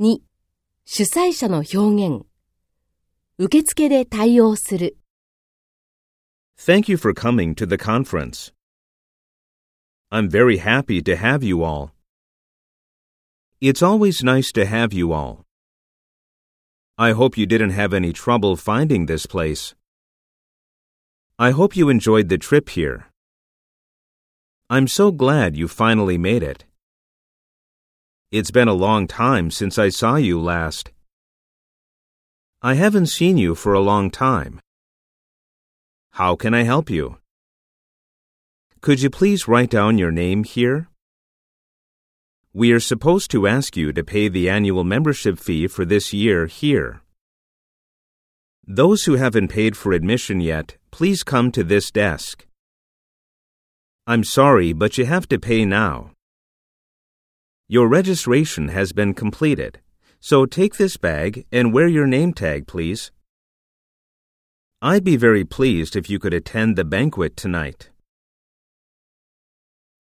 2、主催者の表現。受付で対応する。 Thank you for coming to the conference. I'm very happy to have you all. It's always nice to have you all. I hope you didn't have any trouble finding this place. I hope you enjoyed the trip here. I'm so glad you finally made it. It's been a long time since I saw you last. I haven't seen you for a long time. How can I help you? Could you please write down your name here? We are supposed to ask you to pay the annual membership fee for this year here. Those who haven't paid for admission yet, please come to this desk. I'm sorry, but you have to pay now. Your registration has been completed, so take this bag and wear your name tag, please. I'd be very pleased if you could attend the banquet tonight.